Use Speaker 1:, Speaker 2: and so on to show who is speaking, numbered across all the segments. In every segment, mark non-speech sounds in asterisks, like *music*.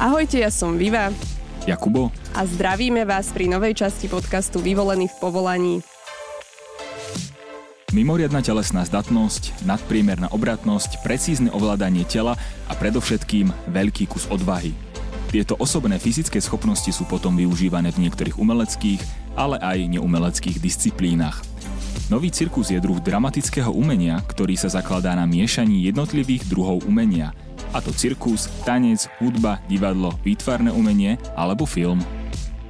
Speaker 1: Ahojte, ja som Viva.
Speaker 2: Jakubo.
Speaker 1: A zdravíme vás pri novej časti podcastu Vyvolený v povolaní.
Speaker 2: Mimoriadna telesná zdatnosť, nadpriemerná obratnosť, precízne ovládanie tela a predovšetkým veľký kus odvahy. Tieto osobné fyzické schopnosti sú potom využívané v niektorých umeleckých, ale aj neumeleckých disciplínach. Nový cirkus je druh dramatického umenia, ktorý sa zakladá na miešaní jednotlivých druhov umenia – a to cirkus, tanec, hudba, divadlo, výtvarné umenie alebo film.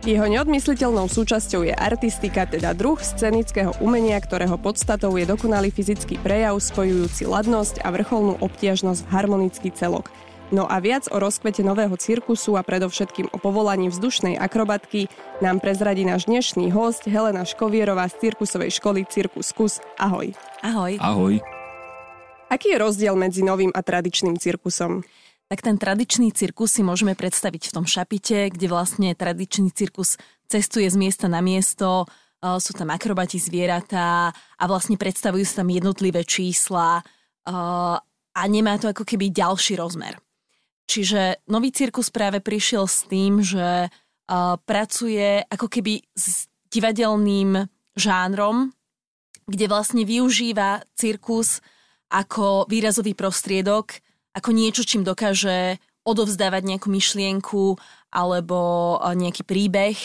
Speaker 1: Jeho neodmysliteľnou súčasťou je artistika, teda druh scenického umenia, ktorého podstatou je dokonalý fyzický prejav spojujúci ladnosť a vrcholnú obtiažnosť v harmonický celok. No a viac o rozkvete nového cirkusu a predovšetkým o povolaní vzdušnej akrobatky nám prezradí náš dnešný host Helena Škovierová z cirkusovej školy Cirkus Kus. Ahoj.
Speaker 3: Ahoj.
Speaker 2: Ahoj.
Speaker 1: Aký je rozdiel medzi novým a tradičným cirkusom?
Speaker 3: Tak ten tradičný cirkus si môžeme predstaviť v tom šapite, kde vlastne tradičný cirkus cestuje z miesta na miesto, e, sú tam akrobati zvieratá a vlastne predstavujú sa tam jednotlivé čísla e, a nemá to ako keby ďalší rozmer. Čiže nový cirkus práve prišiel s tým, že e, pracuje ako keby s divadelným žánrom, kde vlastne využíva cirkus ako výrazový prostriedok, ako niečo, čím dokáže odovzdávať nejakú myšlienku alebo e, nejaký príbeh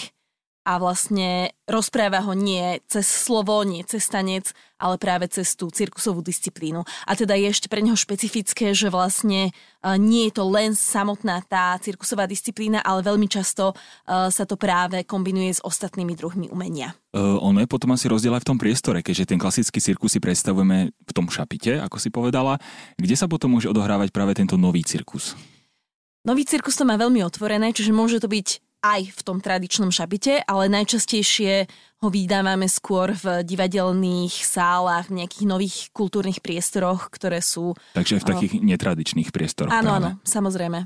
Speaker 3: a vlastne rozpráva ho nie cez slovo, nie cez tanec, ale práve cez tú cirkusovú disciplínu. A teda je ešte pre neho špecifické, že vlastne e, nie je to len samotná tá cirkusová disciplína, ale veľmi často e, sa to práve kombinuje s ostatnými druhmi umenia.
Speaker 2: Uh, ono je potom asi rozdiel aj v tom priestore, keďže ten klasický cirkus si predstavujeme v tom šapite, ako si povedala. Kde sa potom môže odohrávať práve tento nový cirkus?
Speaker 3: Nový cirkus to má veľmi otvorené, čiže môže to byť aj v tom tradičnom šapite, ale najčastejšie ho vydávame skôr v divadelných sálach, v nejakých nových kultúrnych priestoroch, ktoré sú...
Speaker 2: Takže v takých uh, netradičných priestoroch.
Speaker 3: Áno, práve. áno, samozrejme.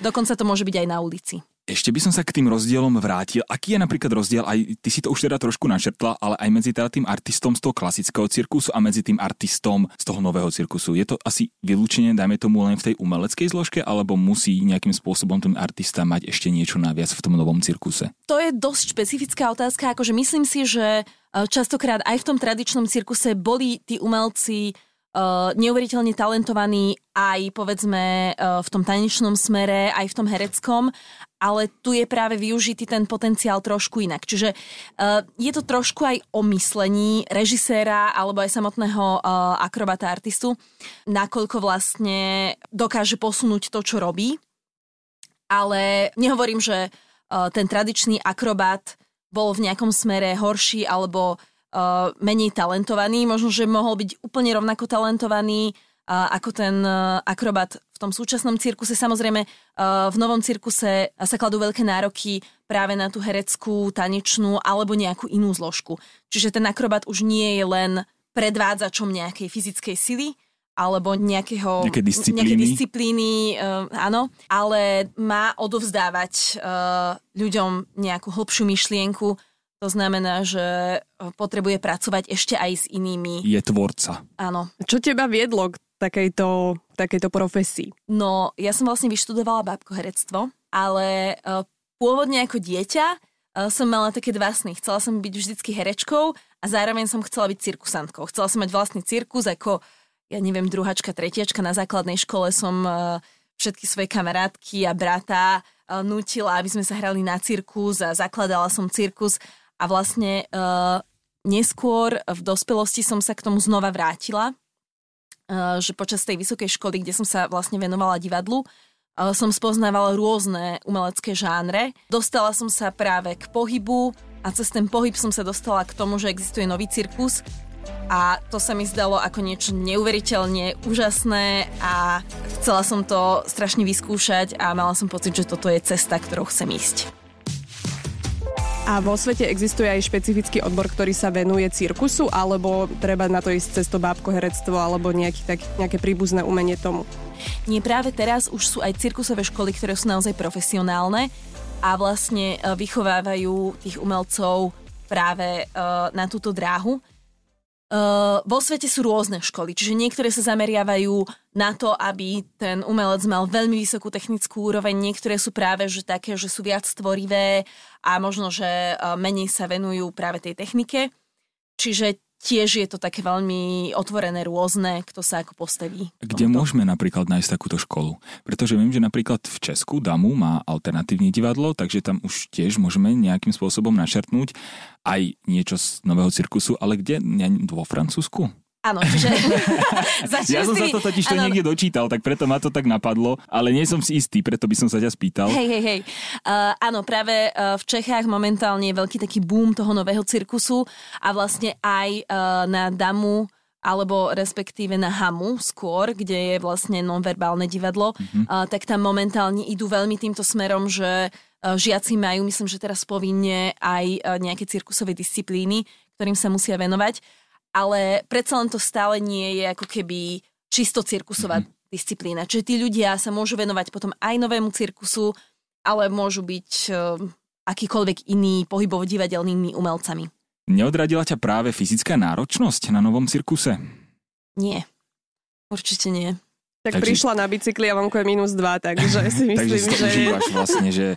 Speaker 3: Dokonca to môže byť aj na ulici.
Speaker 2: Ešte by som sa k tým rozdielom vrátil. Aký je napríklad rozdiel, aj ty si to už teda trošku načrtla, ale aj medzi teda tým artistom z toho klasického cirkusu a medzi tým artistom z toho nového cirkusu? Je to asi vylúčenie, dajme tomu len v tej umeleckej zložke, alebo musí nejakým spôsobom ten artista mať ešte niečo naviac v tom novom cirkuse?
Speaker 3: To je dosť špecifická otázka, akože myslím si, že e, častokrát aj v tom tradičnom cirkuse boli tí umelci Uh, neuveriteľne talentovaní aj povedzme uh, v tom tanečnom smere, aj v tom hereckom, ale tu je práve využitý ten potenciál trošku inak. Čiže uh, je to trošku aj o myslení režiséra alebo aj samotného uh, akrobata artistu, nakoľko vlastne dokáže posunúť to, čo robí. Ale nehovorím, že uh, ten tradičný akrobat bol v nejakom smere horší alebo uh, menej talentovaný, možno, že mohol byť úplne rovnako talentovaný uh, ako ten uh, akrobat tom súčasnom cirkuse. Samozrejme, uh, v novom cirkuse sa kladú veľké nároky práve na tú hereckú, tanečnú alebo nejakú inú zložku. Čiže ten akrobat už nie je len predvádzačom nejakej fyzickej sily, alebo nejakého,
Speaker 2: nejaké disciplíny,
Speaker 3: nejaké disciplíny uh, áno, ale má odovzdávať uh, ľuďom nejakú hlbšiu myšlienku, to znamená, že potrebuje pracovať ešte aj s inými.
Speaker 2: Je tvorca.
Speaker 3: Áno.
Speaker 1: Čo teba viedlo k takejto, takejto profesii?
Speaker 3: No, ja som vlastne vyštudovala bábkoherectvo, ale uh, pôvodne ako dieťa uh, som mala také dva sny. Chcela som byť vždycky herečkou a zároveň som chcela byť cirkusantkou. Chcela som mať vlastný cirkus ako, ja neviem, druhačka, tretiačka na základnej škole som uh, všetky svoje kamarátky a brata uh, nutila, aby sme sa hrali na cirkus a zakladala som cirkus a vlastne uh, neskôr v dospelosti som sa k tomu znova vrátila, že počas tej vysokej školy, kde som sa vlastne venovala divadlu, uh, som spoznávala rôzne umelecké žánre. Dostala som sa práve k pohybu a cez ten pohyb som sa dostala k tomu, že existuje nový cirkus a to sa mi zdalo ako niečo neuveriteľne úžasné a chcela som to strašne vyskúšať a mala som pocit, že toto je cesta, ktorou chcem ísť.
Speaker 1: A vo svete existuje aj špecifický odbor, ktorý sa venuje cirkusu, alebo treba na to ísť cez to bábkoherectvo, alebo nejaký, tak, nejaké príbuzné umenie tomu?
Speaker 3: Nie, práve teraz už sú aj cirkusové školy, ktoré sú naozaj profesionálne a vlastne e, vychovávajú tých umelcov práve uh, na túto dráhu. Vo svete sú rôzne školy, čiže niektoré sa zameriavajú na to, aby ten umelec mal veľmi vysokú technickú úroveň, niektoré sú práve že také, že sú viac tvorivé a možno, že uh, menej sa venujú práve tej technike. Čiže tiež je to také veľmi otvorené rôzne, kto sa ako postaví.
Speaker 2: Kde tomto. môžeme napríklad nájsť takúto školu? Pretože viem, že napríklad v Česku Damu má alternatívne divadlo, takže tam už tiež môžeme nejakým spôsobom našertnúť aj niečo z nového cirkusu, ale kde? Vo Francúzsku?
Speaker 3: Áno, čiže... *laughs*
Speaker 2: ja som sa to totiž to niekde dočítal, tak preto ma to tak napadlo, ale nie som si istý, preto by som sa ťa spýtal.
Speaker 3: Hej, hej, hej. Uh, áno, práve uh, v Čechách momentálne je veľký taký boom toho nového cirkusu a vlastne aj uh, na Damu alebo respektíve na Hamu skôr, kde je vlastne nonverbálne divadlo, mm-hmm. uh, tak tam momentálne idú veľmi týmto smerom, že uh, žiaci majú, myslím, že teraz povinne aj uh, nejaké cirkusové disciplíny, ktorým sa musia venovať ale predsa len to stále nie je ako keby čisto cirkusová mm-hmm. disciplína. Čiže tí ľudia sa môžu venovať potom aj novému cirkusu, ale môžu byť uh, akýkoľvek iní pohybovo-divadelnými umelcami.
Speaker 2: Neodradila ťa práve fyzická náročnosť na novom cirkuse?
Speaker 3: Nie. Určite nie.
Speaker 1: Tak takže... prišla na bicykli a vonku je minus 2, takže *laughs* si myslím,
Speaker 2: takže
Speaker 1: že...
Speaker 2: užívaš vlastne, že,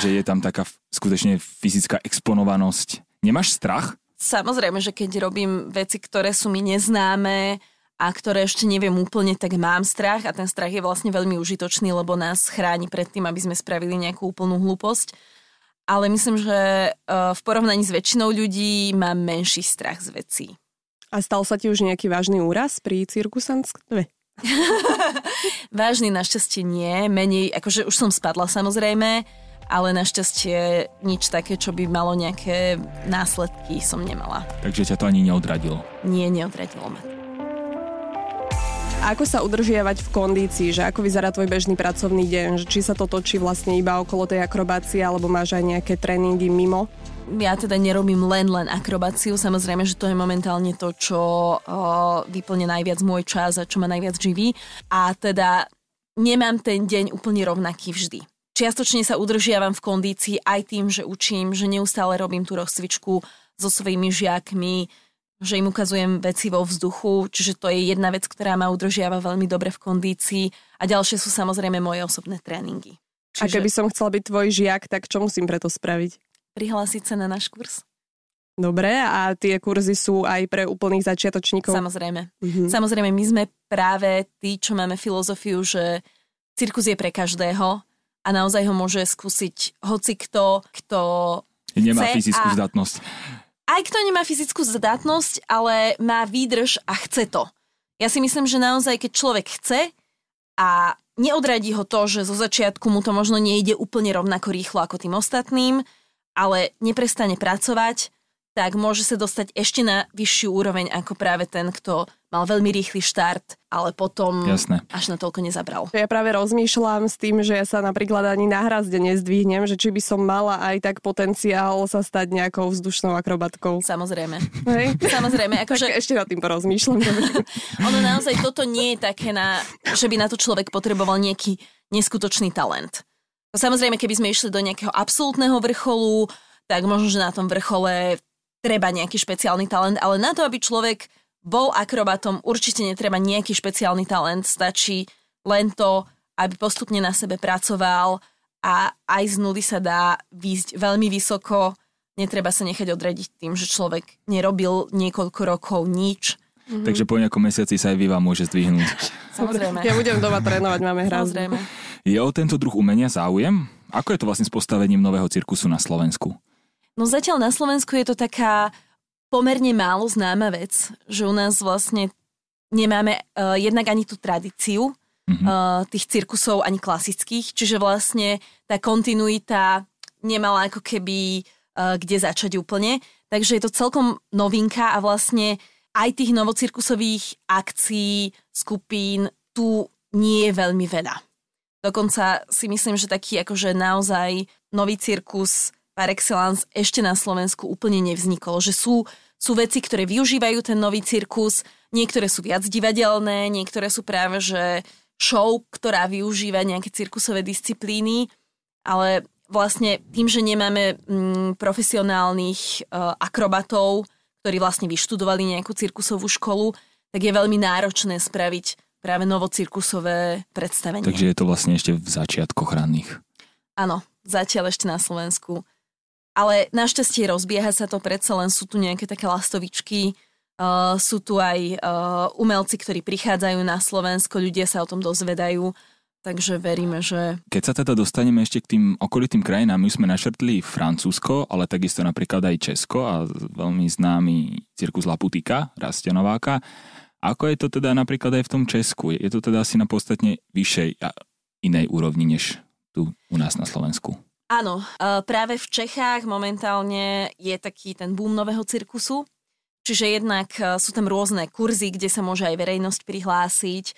Speaker 2: že je tam taká skutočne fyzická exponovanosť. Nemáš strach?
Speaker 3: Samozrejme, že keď robím veci, ktoré sú mi neznáme a ktoré ešte neviem úplne, tak mám strach a ten strach je vlastne veľmi užitočný, lebo nás chráni pred tým, aby sme spravili nejakú úplnú hlúposť. Ale myslím, že e, v porovnaní s väčšinou ľudí mám menší strach z vecí.
Speaker 1: A stal sa ti už nejaký vážny úraz pri cirkusantstve? *laughs*
Speaker 3: Vážny našťastie nie, menej, akože už som spadla samozrejme, ale našťastie nič také, čo by malo nejaké následky som nemala.
Speaker 2: Takže ťa to ani neodradilo?
Speaker 3: Nie, neodradilo ma.
Speaker 1: A ako sa udržiavať v kondícii, že ako vyzerá tvoj bežný pracovný deň, že či sa to točí vlastne iba okolo tej akrobácie, alebo máš aj nejaké tréningy mimo?
Speaker 3: Ja teda nerobím len len akrobáciu, samozrejme, že to je momentálne to, čo o, vyplne najviac môj čas a čo ma najviac živí. A teda nemám ten deň úplne rovnaký vždy. Čiastočne sa udržiavam v kondícii aj tým, že učím, že neustále robím tú rozcvičku so svojimi žiakmi, že im ukazujem veci vo vzduchu, čiže to je jedna vec, ktorá ma udržiava veľmi dobre v kondícii a ďalšie sú samozrejme moje osobné tréningy.
Speaker 1: Čiže... A keby som chcela byť tvoj žiak, tak čo musím preto spraviť?
Speaker 3: Prihlásiť sa na náš kurz.
Speaker 1: Dobre, a tie kurzy sú aj pre úplných začiatočníkov?
Speaker 3: Samozrejme. Mm-hmm. Samozrejme, my sme práve tí, čo máme filozofiu, že cirkus je pre každého a naozaj ho môže skúsiť hoci kto, kto
Speaker 2: Nemá
Speaker 3: chce
Speaker 2: fyzickú
Speaker 3: a...
Speaker 2: zdatnosť.
Speaker 3: Aj kto nemá fyzickú zdatnosť, ale má výdrž a chce to. Ja si myslím, že naozaj, keď človek chce a neodradí ho to, že zo začiatku mu to možno nejde úplne rovnako rýchlo ako tým ostatným, ale neprestane pracovať, tak môže sa dostať ešte na vyššiu úroveň ako práve ten, kto mal veľmi rýchly štart, ale potom
Speaker 2: Jasné.
Speaker 3: až na toľko nezabral.
Speaker 1: Ja práve rozmýšľam s tým, že ja sa napríklad ani na hrazde nezdvihnem, že či by som mala aj tak potenciál sa stať nejakou vzdušnou akrobatkou.
Speaker 3: Samozrejme.
Speaker 1: Hej? *laughs*
Speaker 3: Samozrejme.
Speaker 1: Akože... Ešte nad tým porozmýšľam. *laughs*
Speaker 3: ono naozaj toto nie je také, na, že by na to človek potreboval nejaký neskutočný talent. Samozrejme, keby sme išli do nejakého absolútneho vrcholu, tak možno, že na tom vrchole treba nejaký špeciálny talent, ale na to, aby človek bol akrobatom, určite netreba nejaký špeciálny talent, stačí len to, aby postupne na sebe pracoval a aj z nuly sa dá výjsť veľmi vysoko. Netreba sa nechať odradiť tým, že človek nerobil niekoľko rokov nič.
Speaker 2: Mm-hmm. Takže po nejakom mesiaci sa aj Viva môže zdvihnúť. *laughs*
Speaker 3: Samozrejme.
Speaker 1: Ja budem doma trénovať, máme hra. Samozrejme.
Speaker 2: Je o tento druh umenia záujem? Ako je to vlastne s postavením nového cirkusu na Slovensku?
Speaker 3: No zatiaľ na Slovensku je to taká pomerne málo známa vec, že u nás vlastne nemáme uh, jednak ani tú tradíciu mm-hmm. uh, tých cirkusov, ani klasických, čiže vlastne tá kontinuita nemala ako keby uh, kde začať úplne. Takže je to celkom novinka a vlastne aj tých novocirkusových akcií, skupín tu nie je veľmi veľa. Dokonca si myslím, že taký akože naozaj nový cirkus par excellence ešte na Slovensku úplne nevznikol. Že sú, sú veci, ktoré využívajú ten nový cirkus, niektoré sú viac divadelné, niektoré sú práve že show, ktorá využíva nejaké cirkusové disciplíny, ale vlastne tým, že nemáme mm, profesionálnych uh, akrobatov, ktorí vlastne vyštudovali nejakú cirkusovú školu, tak je veľmi náročné spraviť práve novocirkusové predstavenie.
Speaker 2: Takže je to vlastne ešte v začiatkoch ranných.
Speaker 3: Áno, zatiaľ ešte na Slovensku. Ale našťastie rozbieha sa to, predsa len sú tu nejaké také lastovičky, uh, sú tu aj uh, umelci, ktorí prichádzajú na Slovensko, ľudia sa o tom dozvedajú, takže veríme, že...
Speaker 2: Keď sa teda dostaneme ešte k tým okolitým krajinám, my sme našrtli Francúzsko, ale takisto napríklad aj Česko a veľmi známy cirkus Laputika, Rastianováka. Ako je to teda napríklad aj v tom Česku? Je to teda asi na podstatne vyššej a inej úrovni než tu u nás na Slovensku?
Speaker 3: Áno, e, práve v Čechách momentálne je taký ten boom nového cirkusu, čiže jednak e, sú tam rôzne kurzy, kde sa môže aj verejnosť prihlásiť, e,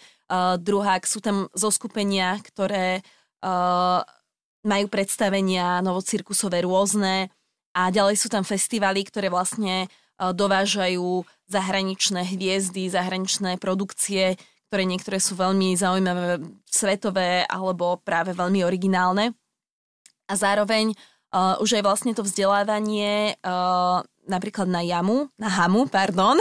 Speaker 3: druhák sú tam zoskupenia, ktoré majú predstavenia novocirkusové rôzne. A ďalej sú tam festivaly, ktoré vlastne dovážajú zahraničné hviezdy, zahraničné produkcie, ktoré niektoré sú veľmi zaujímavé, svetové alebo práve veľmi originálne. A zároveň uh, už aj vlastne to vzdelávanie uh, napríklad na jamu, na hamu, pardon,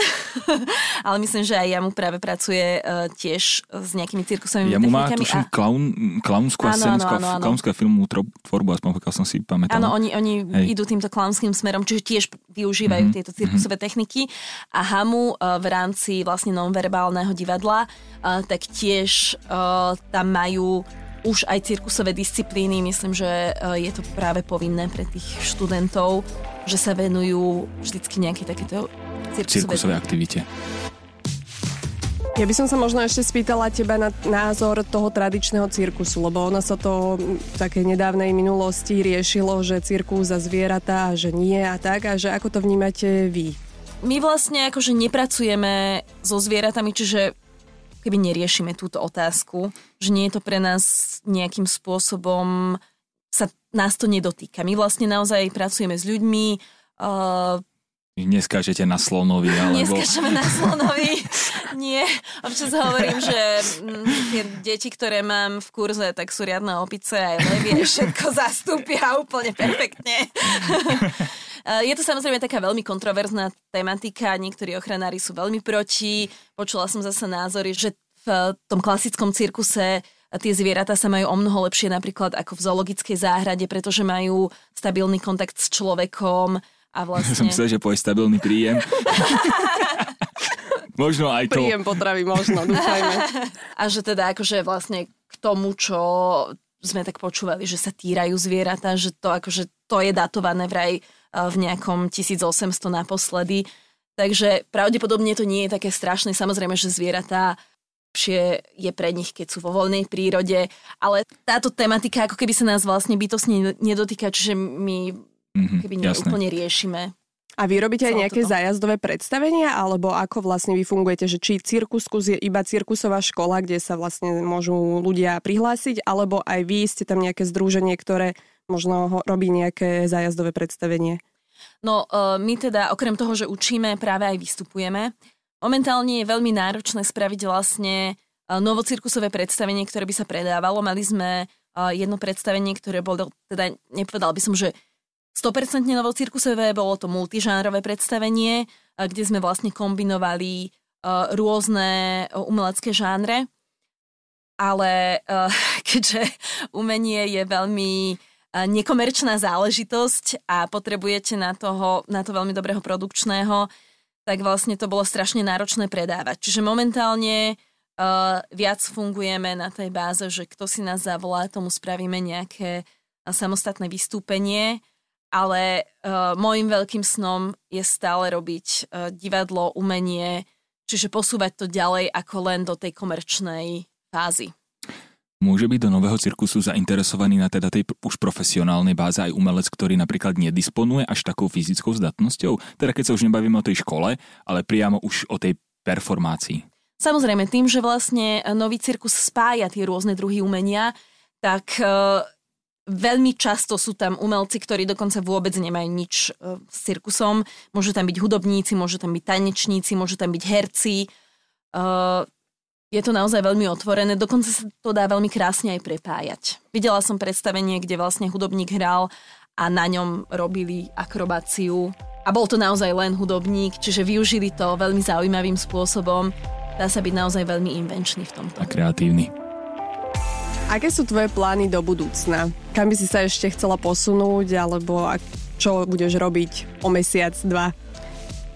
Speaker 3: *laughs* ale myslím, že aj jamu práve pracuje uh, tiež s nejakými cirkusovými
Speaker 2: jamu
Speaker 3: technikami.
Speaker 2: Jamu má, tuším, a... klaun, klaunskú a klaunskú filmovú tvorbu, aspoň pokiaľ som si pamätal.
Speaker 3: Áno, oni, oni idú týmto klaunským smerom, čiže tiež využívajú mm-hmm. tieto cirkusové mm-hmm. techniky a hamu uh, v rámci vlastne nonverbálneho divadla, uh, tak tiež uh, tam majú už aj cirkusové disciplíny, myslím, že e, je to práve povinné pre tých študentov, že sa venujú vždycky nejaké takéto cirkusové,
Speaker 2: cirkusové aktivite.
Speaker 1: Ja by som sa možno ešte spýtala teba na názor toho tradičného cirkusu, lebo ono sa to v takej nedávnej minulosti riešilo, že cirkus za zvieratá a že nie a tak, a že ako to vnímate vy?
Speaker 3: My vlastne akože nepracujeme so zvieratami, čiže keby neriešime túto otázku, že nie je to pre nás nejakým spôsobom, sa nás to nedotýka. My vlastne naozaj pracujeme s ľuďmi, uh,
Speaker 2: Neskážete na slonovi, alebo...
Speaker 3: Neskážeme na slonovi, *laughs* nie. Občas hovorím, že mm, tie deti, ktoré mám v kurze, tak sú riadne opice, aj levie, všetko zastúpia úplne perfektne. *laughs* Je to samozrejme taká veľmi kontroverzná tematika, niektorí ochranári sú veľmi proti. Počula som zase názory, že v tom klasickom cirkuse tie zvieratá sa majú o mnoho lepšie napríklad ako v zoologickej záhrade, pretože majú stabilný kontakt s človekom, a *laughs* vlastne...
Speaker 2: Som myslel, že povie stabilný príjem. *laughs* možno aj to.
Speaker 1: Príjem potravy možno, dúfajme. *laughs*
Speaker 3: A že teda akože vlastne k tomu, čo sme tak počúvali, že sa týrajú zvieratá, že to akože to je datované vraj v nejakom 1800 naposledy. Takže pravdepodobne to nie je také strašné. Samozrejme, že zvieratá je pre nich, keď sú vo voľnej prírode, ale táto tematika ako keby sa nás vlastne bytosne nedotýka, čiže my mm-hmm, keby úplne riešime.
Speaker 1: A vy robíte aj nejaké toto. zájazdové predstavenia, alebo ako vlastne vy fungujete, že či cirkuskus je iba cirkusová škola, kde sa vlastne môžu ľudia prihlásiť, alebo aj vy ste tam nejaké združenie, ktoré možno robí nejaké zájazdové predstavenie?
Speaker 3: No, e, my teda okrem toho, že učíme, práve aj vystupujeme. Momentálne je veľmi náročné spraviť vlastne e, novocirkusové predstavenie, ktoré by sa predávalo. Mali sme e, jedno predstavenie, ktoré bolo, teda nepovedal by som, že 100% novocirkusové, bolo to multižánrové predstavenie, kde sme vlastne kombinovali rôzne umelecké žánre, ale *laughs* keďže umenie je veľmi nekomerčná záležitosť a potrebujete na, toho, na to veľmi dobrého produkčného, tak vlastne to bolo strašne náročné predávať. Čiže momentálne uh, viac fungujeme na tej báze, že kto si nás zavolá, tomu spravíme nejaké samostatné vystúpenie ale uh, môjim veľkým snom je stále robiť uh, divadlo, umenie, čiže posúvať to ďalej ako len do tej komerčnej fázy.
Speaker 2: Môže byť do nového cirkusu zainteresovaný na teda tej už profesionálnej báze aj umelec, ktorý napríklad nedisponuje až takou fyzickou zdatnosťou? Teda keď sa už nebavíme o tej škole, ale priamo už o tej performácii.
Speaker 3: Samozrejme, tým, že vlastne nový cirkus spája tie rôzne druhy umenia, tak uh, Veľmi často sú tam umelci, ktorí dokonca vôbec nemajú nič e, s cirkusom. Môžu tam byť hudobníci, môžu tam byť tanečníci, môžu tam byť herci. E, je to naozaj veľmi otvorené, dokonca sa to dá veľmi krásne aj prepájať. Videla som predstavenie, kde vlastne hudobník hral a na ňom robili akrobáciu a bol to naozaj len hudobník, čiže využili to veľmi zaujímavým spôsobom. Dá sa byť naozaj veľmi invenčný v tomto.
Speaker 2: A kreatívny.
Speaker 1: Aké sú tvoje plány do budúcna? Kam by si sa ešte chcela posunúť, alebo čo budeš robiť o mesiac, dva?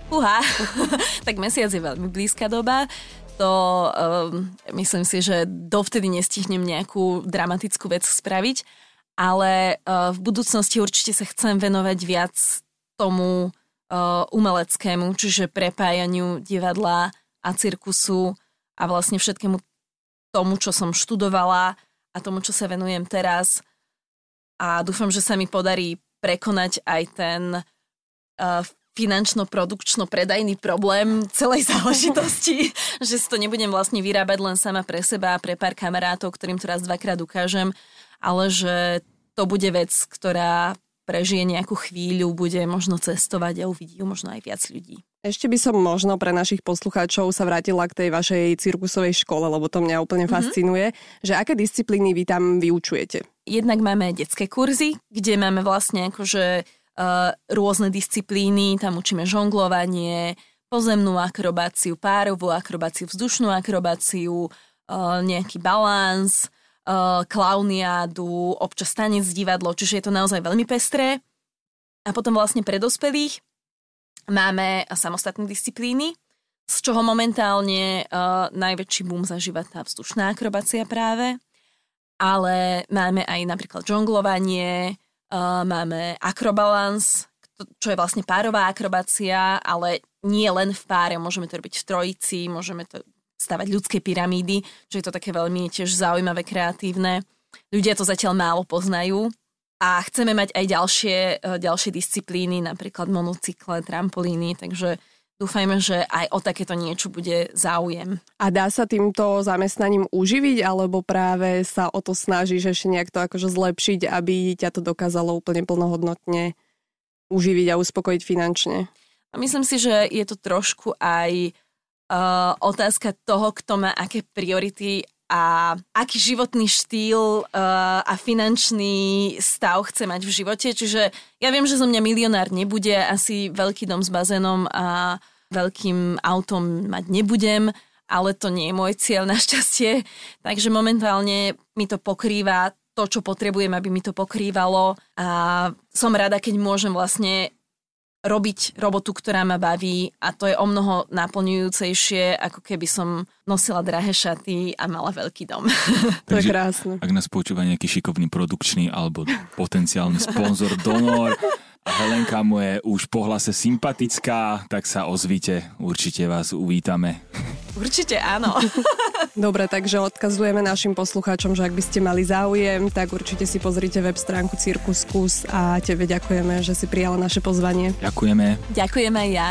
Speaker 3: Uha, *laughs* tak mesiac je veľmi blízka doba. To um, myslím si, že dovtedy nestihnem nejakú dramatickú vec spraviť, ale uh, v budúcnosti určite sa chcem venovať viac tomu uh, umeleckému, čiže prepájaniu divadla a cirkusu a vlastne všetkému tomu, čo som študovala a tomu, čo sa venujem teraz. A dúfam, že sa mi podarí prekonať aj ten uh, finančno-produkčno-predajný problém celej *laughs* záležitosti, že si to nebudem vlastne vyrábať len sama pre seba a pre pár kamarátov, ktorým to raz dvakrát ukážem, ale že to bude vec, ktorá prežije nejakú chvíľu, bude možno cestovať a uvidí ju možno aj viac ľudí.
Speaker 1: Ešte by som možno pre našich poslucháčov sa vrátila k tej vašej cirkusovej škole, lebo to mňa úplne mm-hmm. fascinuje, že aké disciplíny vy tam vyučujete?
Speaker 3: Jednak máme detské kurzy, kde máme vlastne akože uh, rôzne disciplíny, tam učíme žonglovanie, pozemnú akrobáciu, párovú akrobáciu, vzdušnú akrobáciu, uh, nejaký balans, uh, klauniádu, občas tanec, divadlo, čiže je to naozaj veľmi pestré. A potom vlastne pre dospelých máme samostatné disciplíny, z čoho momentálne najväčší boom zažíva tá vzdušná akrobácia práve, ale máme aj napríklad žonglovanie, uh, máme akrobalans, čo je vlastne párová akrobácia, ale nie len v páre, môžeme to robiť v trojici, môžeme to stavať ľudské pyramídy, čo je to také veľmi tiež zaujímavé, kreatívne. Ľudia to zatiaľ málo poznajú a chceme mať aj ďalšie, e, ďalšie disciplíny, napríklad monocykle, trampolíny, takže dúfajme, že aj o takéto niečo bude záujem.
Speaker 1: A dá sa týmto zamestnaním uživiť, alebo práve sa o to snažíš ešte nejak to akože zlepšiť, aby ťa to dokázalo úplne plnohodnotne uživiť a uspokojiť finančne?
Speaker 3: A myslím si, že je to trošku aj uh, otázka toho, kto má aké priority a aký životný štýl uh, a finančný stav chce mať v živote. Čiže ja viem, že zo mňa milionár nebude, asi veľký dom s bazénom a veľkým autom mať nebudem, ale to nie je môj cieľ *laughs* našťastie. Takže momentálne mi to pokrýva to, čo potrebujem, aby mi to pokrývalo a som rada, keď môžem vlastne robiť robotu, ktorá ma baví a to je o mnoho naplňujúcejšie, ako keby som nosila drahé šaty a mala veľký dom. *laughs*
Speaker 1: to je krásne.
Speaker 2: Ak nás počúva nejaký šikovný produkčný alebo potenciálny sponzor, donor *laughs* Helenka mu je už po hlase sympatická, tak sa ozvite, určite vás uvítame.
Speaker 3: Určite áno. *laughs*
Speaker 1: Dobre, takže odkazujeme našim poslucháčom, že ak by ste mali záujem, tak určite si pozrite web stránku Cirkus Kus a tebe ďakujeme, že si prijala naše pozvanie.
Speaker 2: Ďakujeme.
Speaker 3: Ďakujeme aj ja.